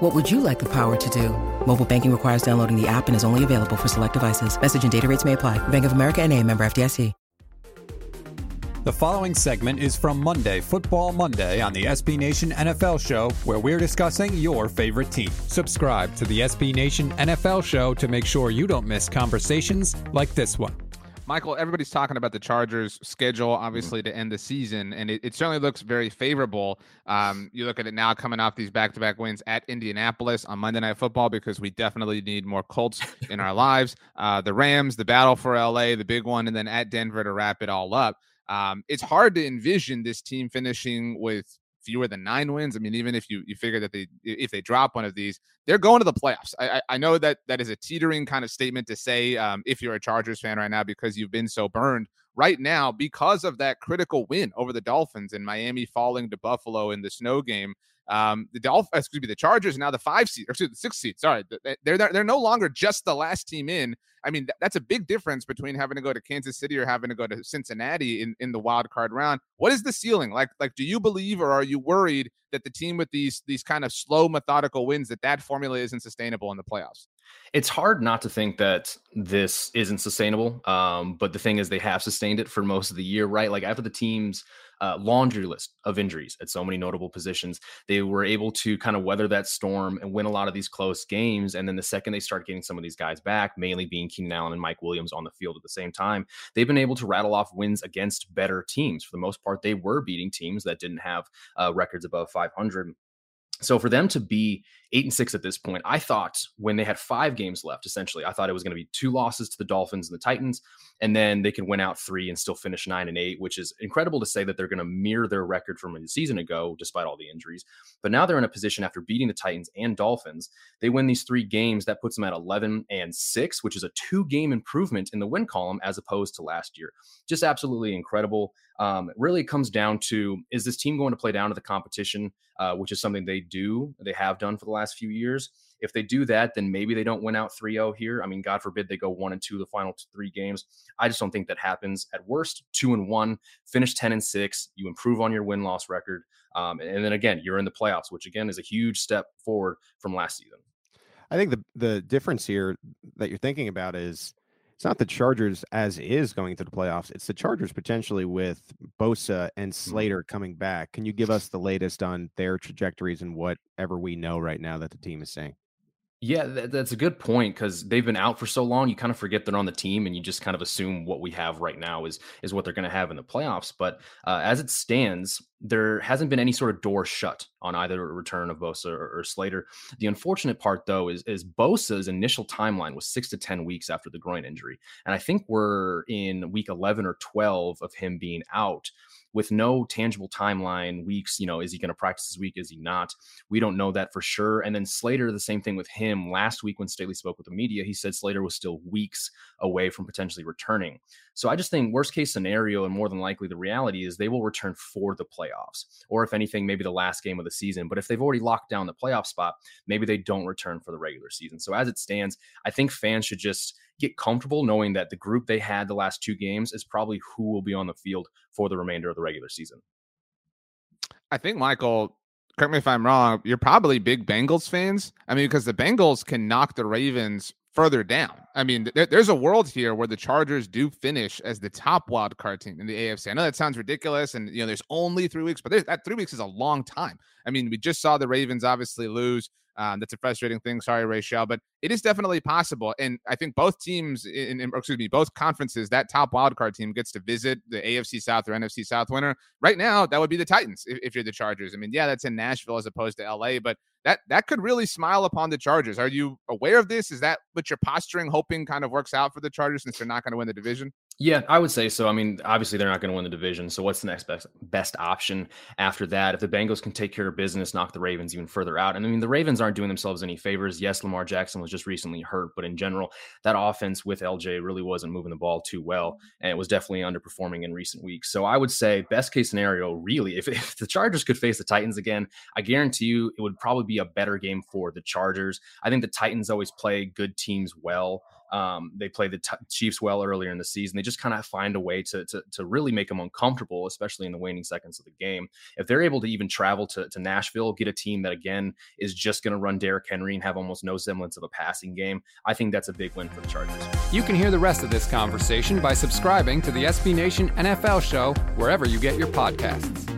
What would you like the power to do? Mobile banking requires downloading the app and is only available for select devices. Message and data rates may apply. Bank of America and a member FDIC. The following segment is from Monday, Football Monday, on the SB Nation NFL Show, where we're discussing your favorite team. Subscribe to the SB Nation NFL Show to make sure you don't miss conversations like this one. Michael, everybody's talking about the Chargers' schedule, obviously, to end the season, and it, it certainly looks very favorable. Um, you look at it now coming off these back to back wins at Indianapolis on Monday Night Football because we definitely need more Colts in our lives. Uh, the Rams, the battle for LA, the big one, and then at Denver to wrap it all up. Um, it's hard to envision this team finishing with fewer than nine wins. I mean, even if you you figure that they if they drop one of these, they're going to the playoffs. I I, know that that is a teetering kind of statement to say um, if you're a Chargers fan right now because you've been so burned right now because of that critical win over the Dolphins and Miami falling to Buffalo in the snow game. Um, the Dolphins, excuse me, the Chargers now the five seed, or excuse me, the six seed. Sorry, they're, they're they're no longer just the last team in. I mean, that's a big difference between having to go to Kansas City or having to go to Cincinnati in, in the wild card round. What is the ceiling? Like, like, do you believe or are you worried that the team with these these kind of slow, methodical wins that that formula isn't sustainable in the playoffs? It's hard not to think that this isn't sustainable. Um, but the thing is, they have sustained it for most of the year, right? Like after the teams uh, laundry list of injuries at so many notable positions. They were able to kind of weather that storm and win a lot of these close games. And then the second they start getting some of these guys back, mainly being Keenan Allen and Mike Williams on the field at the same time, they've been able to rattle off wins against better teams. For the most part, they were beating teams that didn't have uh, records above 500. So for them to be eight and six at this point, I thought when they had five games left, essentially, I thought it was going to be two losses to the Dolphins and the Titans, and then they could win out three and still finish nine and eight, which is incredible to say that they're going to mirror their record from a season ago, despite all the injuries. But now they're in a position after beating the Titans and Dolphins, they win these three games. That puts them at 11 and six, which is a two game improvement in the win column as opposed to last year. Just absolutely incredible. Um, it really comes down to is this team going to play down to the competition, uh, which is something they do, they have done for the last few years. If they do that, then maybe they don't win out 3 0 here. I mean, God forbid they go one and two the final three games. I just don't think that happens. At worst, two and one, finish 10 and six. You improve on your win loss record. Um, and then again, you're in the playoffs, which again is a huge step forward from last season. I think the the difference here that you're thinking about is it's not the Chargers as is going to the playoffs. It's the Chargers potentially with Bosa and mm-hmm. Slater coming back. Can you give us the latest on their trajectories and whatever we know right now that the team is saying? Yeah, that's a good point because they've been out for so long. You kind of forget they're on the team, and you just kind of assume what we have right now is is what they're going to have in the playoffs. But uh, as it stands, there hasn't been any sort of door shut on either return of Bosa or, or, Slater. The unfortunate part, though, is, is Bosa's initial timeline was six to 10 weeks after the groin injury. And I think we're in week 11 or 12 of him being out with no tangible timeline, weeks, you know, is he going to practice this week? Is he not? We don't know that for sure. And then Slater, the same thing with him. Last week when Staley spoke with the media, he said Slater was still weeks away from potentially returning. So I just think worst case scenario, and more than likely the reality is they will return for the playoffs, or if anything, maybe the last game of the season. But if they've already locked down the playoff spot, maybe they don't return for the regular season. So as it stands, I think fans should just get comfortable knowing that the group they had the last two games is probably who will be on the field for the remainder of the regular season. I think Michael, correct me if I'm wrong, you're probably big Bengals fans. I mean, because the Bengals can knock the Ravens further down. I mean, there, there's a world here where the Chargers do finish as the top wild card team in the AFC. I know that sounds ridiculous, and you know, there's only three weeks, but that three weeks is a long time. I mean, we just saw the Ravens obviously lose um, that's a frustrating thing. Sorry, Rachel, but it is definitely possible. And I think both teams, in, in excuse me, both conferences, that top wildcard team gets to visit the AFC South or NFC South winner. Right now, that would be the Titans if, if you're the Chargers. I mean, yeah, that's in Nashville as opposed to LA, but that that could really smile upon the Chargers. Are you aware of this? Is that what you're posturing, hoping kind of works out for the Chargers since they're not going to win the division? Yeah, I would say so. I mean, obviously they're not going to win the division. So what's the next best best option after that? If the Bengals can take care of business, knock the Ravens even further out. And I mean, the Ravens aren't doing themselves any favors. Yes, Lamar Jackson was just recently hurt, but in general, that offense with LJ really wasn't moving the ball too well, mm-hmm. and it was definitely underperforming in recent weeks. So I would say best case scenario, really, if, if the Chargers could face the Titans again, I guarantee you it would probably be a better game for the Chargers. I think the Titans always play good teams well. Um, they play the t- Chiefs well earlier in the season. They just kind of find a way to, to, to really make them uncomfortable, especially in the waning seconds of the game. If they're able to even travel to, to Nashville, get a team that again is just going to run Derrick Henry and have almost no semblance of a passing game, I think that's a big win for the Chargers. You can hear the rest of this conversation by subscribing to the SB Nation NFL show wherever you get your podcasts.